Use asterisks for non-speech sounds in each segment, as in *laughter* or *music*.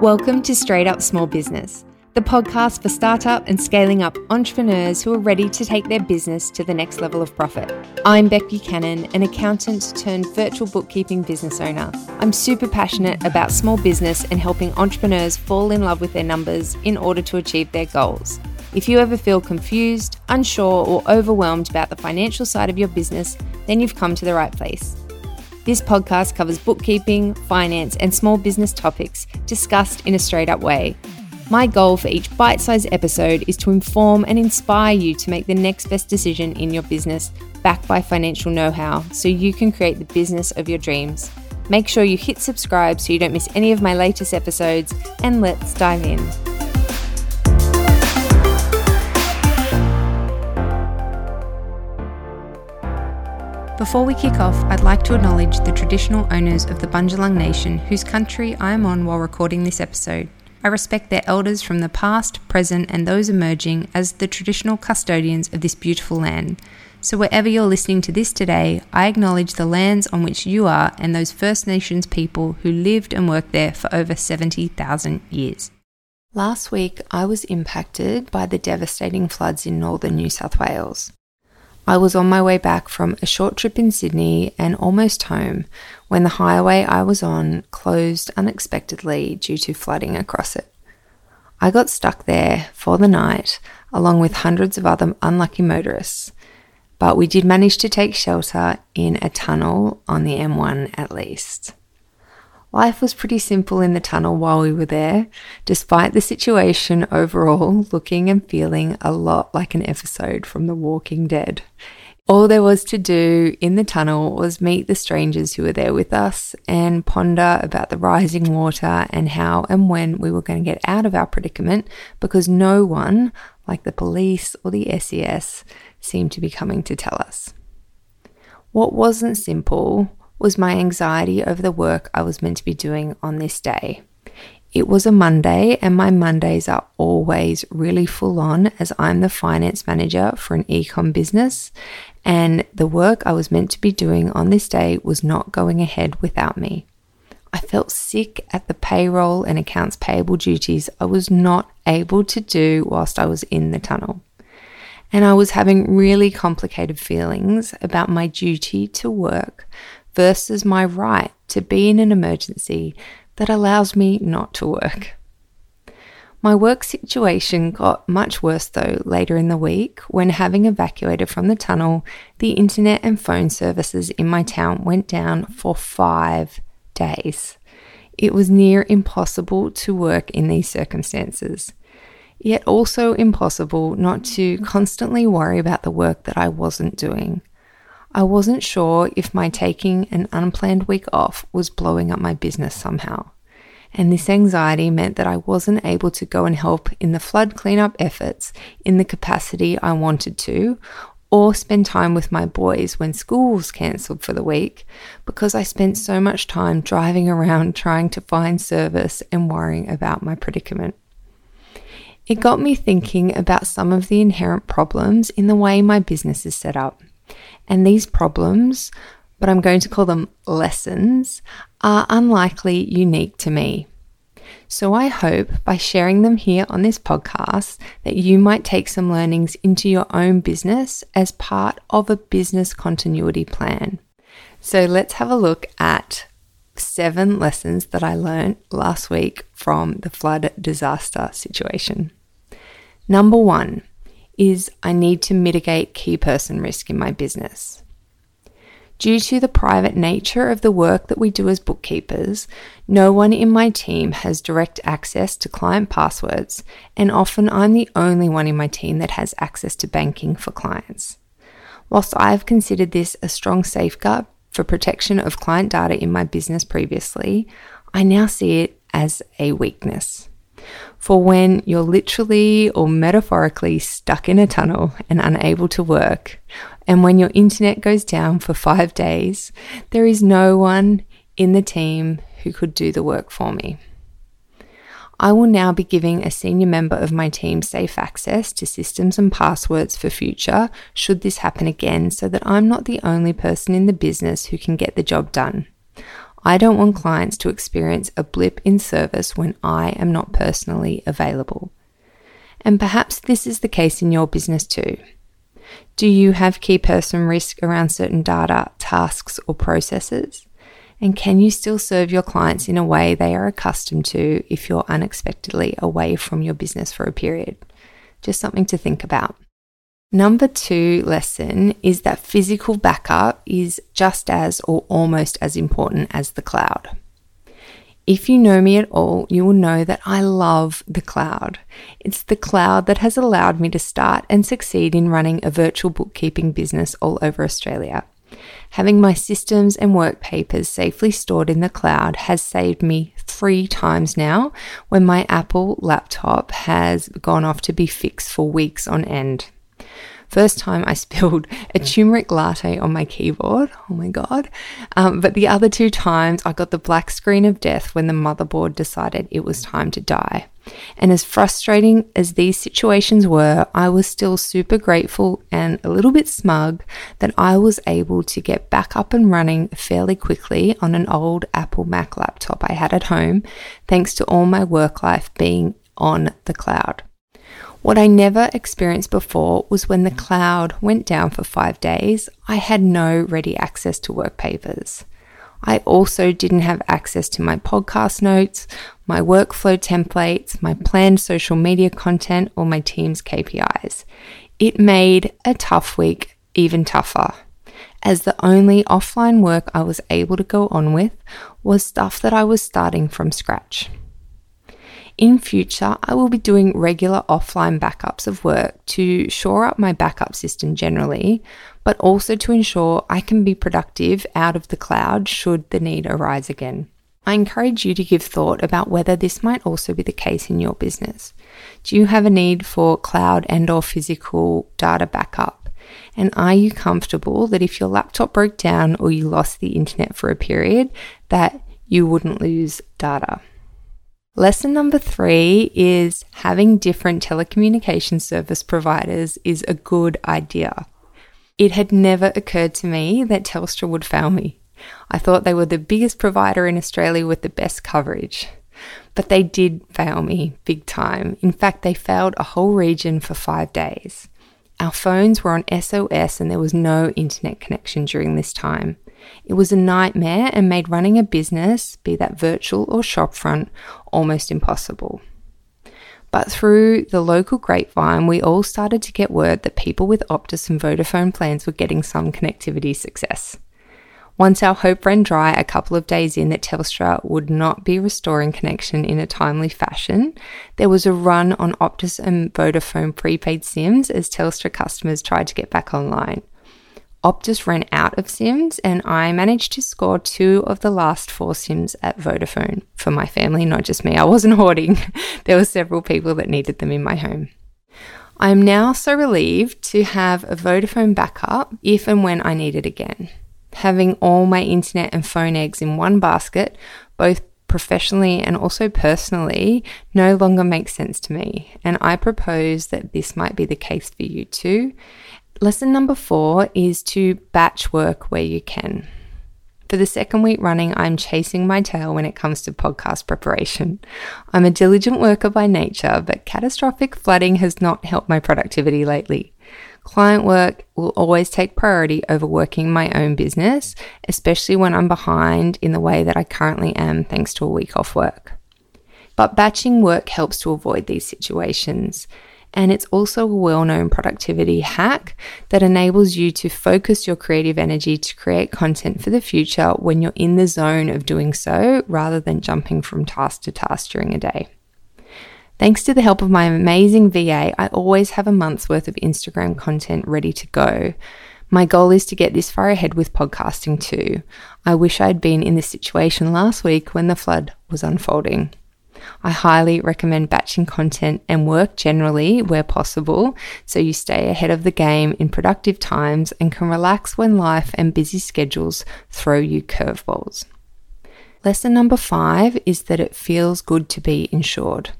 Welcome to Straight Up Small Business, the podcast for startup and scaling up entrepreneurs who are ready to take their business to the next level of profit. I'm Bec Buchanan, an accountant turned virtual bookkeeping business owner. I'm super passionate about small business and helping entrepreneurs fall in love with their numbers in order to achieve their goals. If you ever feel confused, unsure, or overwhelmed about the financial side of your business, then you've come to the right place. This podcast covers bookkeeping, finance, and small business topics discussed in a straight up way. My goal for each bite sized episode is to inform and inspire you to make the next best decision in your business, backed by financial know how, so you can create the business of your dreams. Make sure you hit subscribe so you don't miss any of my latest episodes, and let's dive in. Before we kick off, I'd like to acknowledge the traditional owners of the Bundjalung Nation whose country I am on while recording this episode. I respect their elders from the past, present, and those emerging as the traditional custodians of this beautiful land. So, wherever you're listening to this today, I acknowledge the lands on which you are and those First Nations people who lived and worked there for over 70,000 years. Last week, I was impacted by the devastating floods in northern New South Wales. I was on my way back from a short trip in Sydney and almost home when the highway I was on closed unexpectedly due to flooding across it. I got stuck there for the night along with hundreds of other unlucky motorists, but we did manage to take shelter in a tunnel on the M1 at least. Life was pretty simple in the tunnel while we were there, despite the situation overall looking and feeling a lot like an episode from The Walking Dead. All there was to do in the tunnel was meet the strangers who were there with us and ponder about the rising water and how and when we were going to get out of our predicament because no one, like the police or the SES, seemed to be coming to tell us. What wasn't simple was my anxiety over the work I was meant to be doing on this day. It was a Monday, and my Mondays are always really full on as I'm the finance manager for an ecom business, and the work I was meant to be doing on this day was not going ahead without me. I felt sick at the payroll and accounts payable duties I was not able to do whilst I was in the tunnel. And I was having really complicated feelings about my duty to work versus my right to be in an emergency that allows me not to work. My work situation got much worse though later in the week when, having evacuated from the tunnel, the internet and phone services in my town went down for five days. It was near impossible to work in these circumstances, yet also impossible not to constantly worry about the work that I wasn't doing. I wasn't sure if my taking an unplanned week off was blowing up my business somehow. And this anxiety meant that I wasn't able to go and help in the flood cleanup efforts in the capacity I wanted to, or spend time with my boys when school was cancelled for the week because I spent so much time driving around *laughs* trying to find service and worrying about my predicament. It got me thinking about some of the inherent problems in the way my business is set up. And these problems, but I'm going to call them lessons, are unlikely unique to me. So I hope by sharing them here on this podcast that you might take some learnings into your own business as part of a business continuity plan. So let's have a look at seven lessons that I learned last week from the flood disaster situation. Number one, is I need to mitigate key person risk in my business. Due to the private nature of the work that we do as bookkeepers, no one in my team has direct access to client passwords, and often I'm the only one in my team that has access to banking for clients. Whilst I have considered this a strong safeguard for protection of client data in my business previously, I now see it as a weakness for when you're literally or metaphorically stuck in a tunnel and unable to work, and when your internet goes down for five days, there is no one in the team who could do the work for me. I will now be giving a senior member of my team safe access to systems and passwords for future should this happen again so that I'm not the only person in the business who can get the job done. I don't want clients to experience a blip in service when I am not personally available. And perhaps this is the case in your business too. Do you have key person risk around certain data, tasks, or processes? And can you still serve your clients in a way they are accustomed to if you're unexpectedly away from your business for a period? Just something to think about. Number two lesson is that physical backup is just as or almost as important as the cloud. If you know me at all, you will know that I love the cloud. It's the cloud that has allowed me to start and succeed in running a virtual bookkeeping business all over Australia. Having my systems and work papers safely stored in the cloud has saved me three times now when my Apple laptop has gone off to be fixed for weeks on end. First time I *laughs* spilled a turmeric latte on my keyboard. Oh my God. Um, but the other two times I got the black screen of death when the motherboard decided it was time to die. And as frustrating as these situations were, I was still super grateful and a little bit smug that I was able to get back up and running fairly quickly on an old Apple Mac laptop I had at home, thanks to all my work life being on the cloud. What I never experienced before was when the cloud went down for five days, I had no ready access to work papers. I also didn't have access to my podcast notes, my workflow templates, my planned social media content, or my team's KPIs. It made a tough week even tougher, as the only offline work I was able to go on with was stuff that I was starting from scratch. In future, I will be doing regular offline backups of work to shore up my backup system generally, but also to ensure I can be productive out of the cloud should the need arise again. I encourage you to give thought about whether this might also be the case in your business. Do you have a need for cloud and or physical data backup? And are you comfortable that if your laptop broke down or you lost the internet for a period that you wouldn't lose data? Lesson number three is having different telecommunication service providers is a good idea. It had never occurred to me that Telstra would fail me. I thought they were the biggest provider in Australia with the best coverage. But they did fail me big time. In fact, they failed a whole region for five days. Our phones were on SOS and there was no internet connection during this time. It was a nightmare and made running a business, be that virtual or shopfront, almost impossible. But through the local grapevine, we all started to get word that people with Optus and Vodafone plans were getting some connectivity success. Once our hope ran dry a couple of days in that Telstra would not be restoring connection in a timely fashion, there was a run on Optus and Vodafone prepaid SIMs as Telstra customers tried to get back online. Optus ran out of SIMs, and I managed to score two of the last four SIMs at Vodafone for my family, not just me. I wasn't *laughs* hoarding, there were several people that needed them in my home. I am now so relieved to have a Vodafone backup if and when I need it again. Having all my internet and phone eggs in one basket, both professionally and also personally, no longer makes sense to me. And I propose that this might be the case for you too. Lesson number four is to batch work where you can. For the second week running, I'm chasing my tail when it comes to podcast preparation. I'm a diligent worker by nature, but catastrophic flooding has not helped my productivity lately. Client work will always take priority over working my own business, especially when I'm behind in the way that I currently am thanks to a week off work. But batching work helps to avoid these situations. And it's also a well known productivity hack that enables you to focus your creative energy to create content for the future when you're in the zone of doing so rather than jumping from task to task during a day. Thanks to the help of my amazing VA, I always have a month's worth of Instagram content ready to go. My goal is to get this far ahead with podcasting too. I wish I'd been in this situation last week when the flood was unfolding. I highly recommend batching content and work generally where possible so you stay ahead of the game in productive times and can relax when life and busy schedules throw you curveballs. Lesson number five is that it feels good to be insured.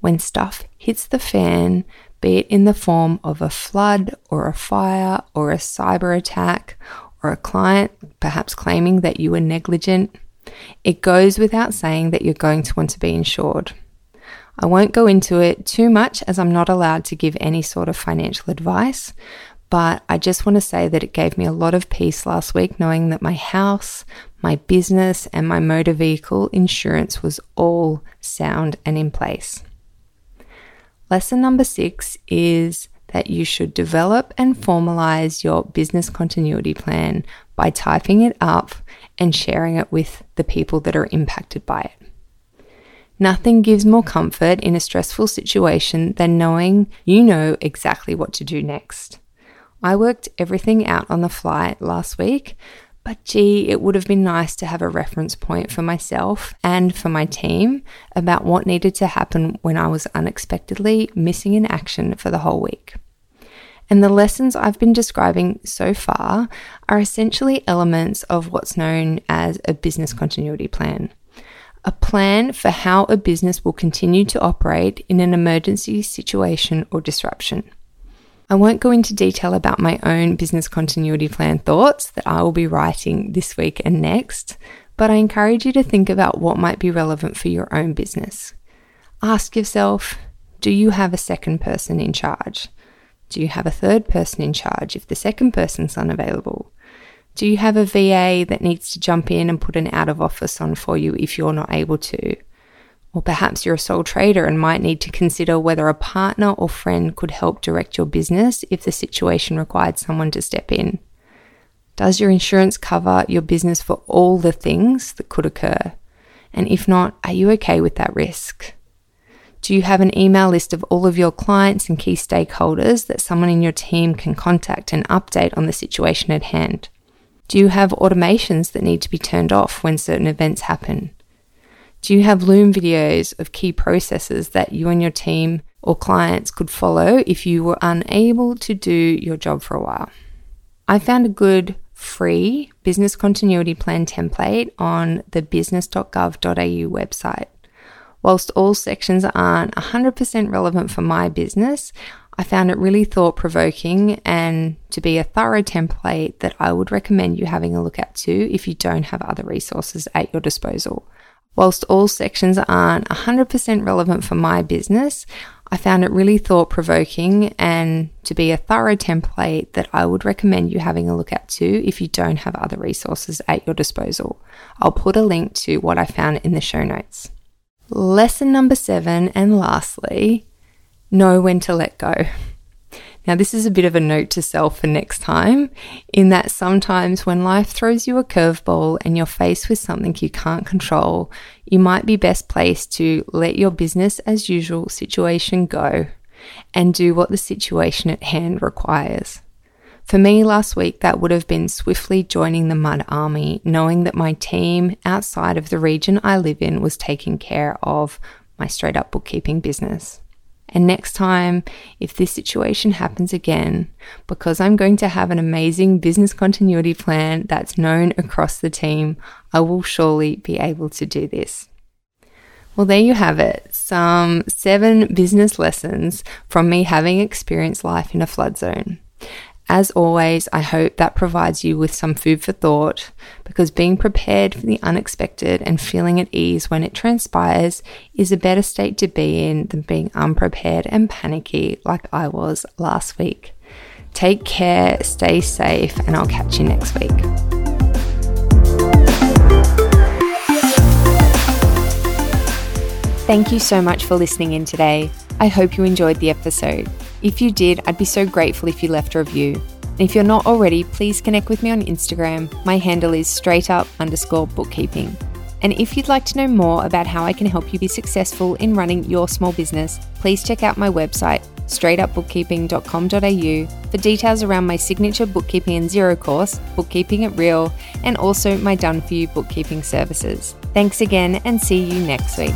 When stuff hits the fan, be it in the form of a flood or a fire or a cyber attack or a client perhaps claiming that you were negligent, It goes without saying that you're going to want to be insured. I won't go into it too much as I'm not allowed to give any sort of financial advice, but I just want to say that it gave me a lot of peace last week knowing that my house, my business, and my motor vehicle insurance was all sound and in place. Lesson number six is that you should develop and formalize your business continuity plan by typing it up and sharing it with the people that are impacted by it. Nothing gives more comfort in a stressful situation than knowing you know exactly what to do next. I worked everything out on the fly last week, but gee, it would have been nice to have a reference point for myself and for my team about what needed to happen when I was unexpectedly missing in action for the whole week. And the lessons I've been describing so far are essentially elements of what's known as a business continuity plan. A plan for how a business will continue to operate in an emergency situation or disruption. I won't go into detail about my own business continuity plan thoughts that I will be writing this week and next, but I encourage you to think about what might be relevant for your own business. Ask yourself do you have a second person in charge? Do you have a third person in charge if the second person's unavailable? Do you have a VA that needs to jump in and put an out of office on for you if you're not able to? Or perhaps you're a sole trader and might need to consider whether a partner or friend could help direct your business if the situation required someone to step in. Does your insurance cover your business for all the things that could occur? And if not, are you okay with that risk? Do you have an email list of all of your clients and key stakeholders that someone in your team can contact and update on the situation at hand? Do you have automations that need to be turned off when certain events happen? Do you have Loom videos of key processes that you and your team or clients could follow if you were unable to do your job for a while? I found a good free business continuity plan template on the business.gov.au website. Whilst all sections aren't 100% relevant for my business, I found it really thought provoking and to be a thorough template that I would recommend you having a look at too if you don't have other resources at your disposal. Whilst all sections aren't 100% relevant for my business, I found it really thought provoking and to be a thorough template that I would recommend you having a look at too if you don't have other resources at your disposal. I'll put a link to what I found in the show notes. Lesson number seven, and lastly, know when to let go. Now, this is a bit of a note to self for next time, in that sometimes when life throws you a curveball and you're faced with something you can't control, you might be best placed to let your business as usual situation go and do what the situation at hand requires. For me last week, that would have been swiftly joining the Mud Army, knowing that my team outside of the region I live in was taking care of my straight up bookkeeping business. And next time, if this situation happens again, because I'm going to have an amazing business continuity plan that's known across the team, I will surely be able to do this. Well, there you have it. Some seven business lessons from me having experienced life in a flood zone. As always, I hope that provides you with some food for thought because being prepared for the unexpected and feeling at ease when it transpires is a better state to be in than being unprepared and panicky like I was last week. Take care, stay safe, and I'll catch you next week. Thank you so much for listening in today. I hope you enjoyed the episode. If you did, I'd be so grateful if you left a review. And if you're not already, please connect with me on Instagram. My handle is straight up underscore bookkeeping. And if you'd like to know more about how I can help you be successful in running your small business, please check out my website, straightupbookkeeping.com.au, for details around my signature bookkeeping and Xero course, Bookkeeping at Real, and also my done for you bookkeeping services. Thanks again and see you next week.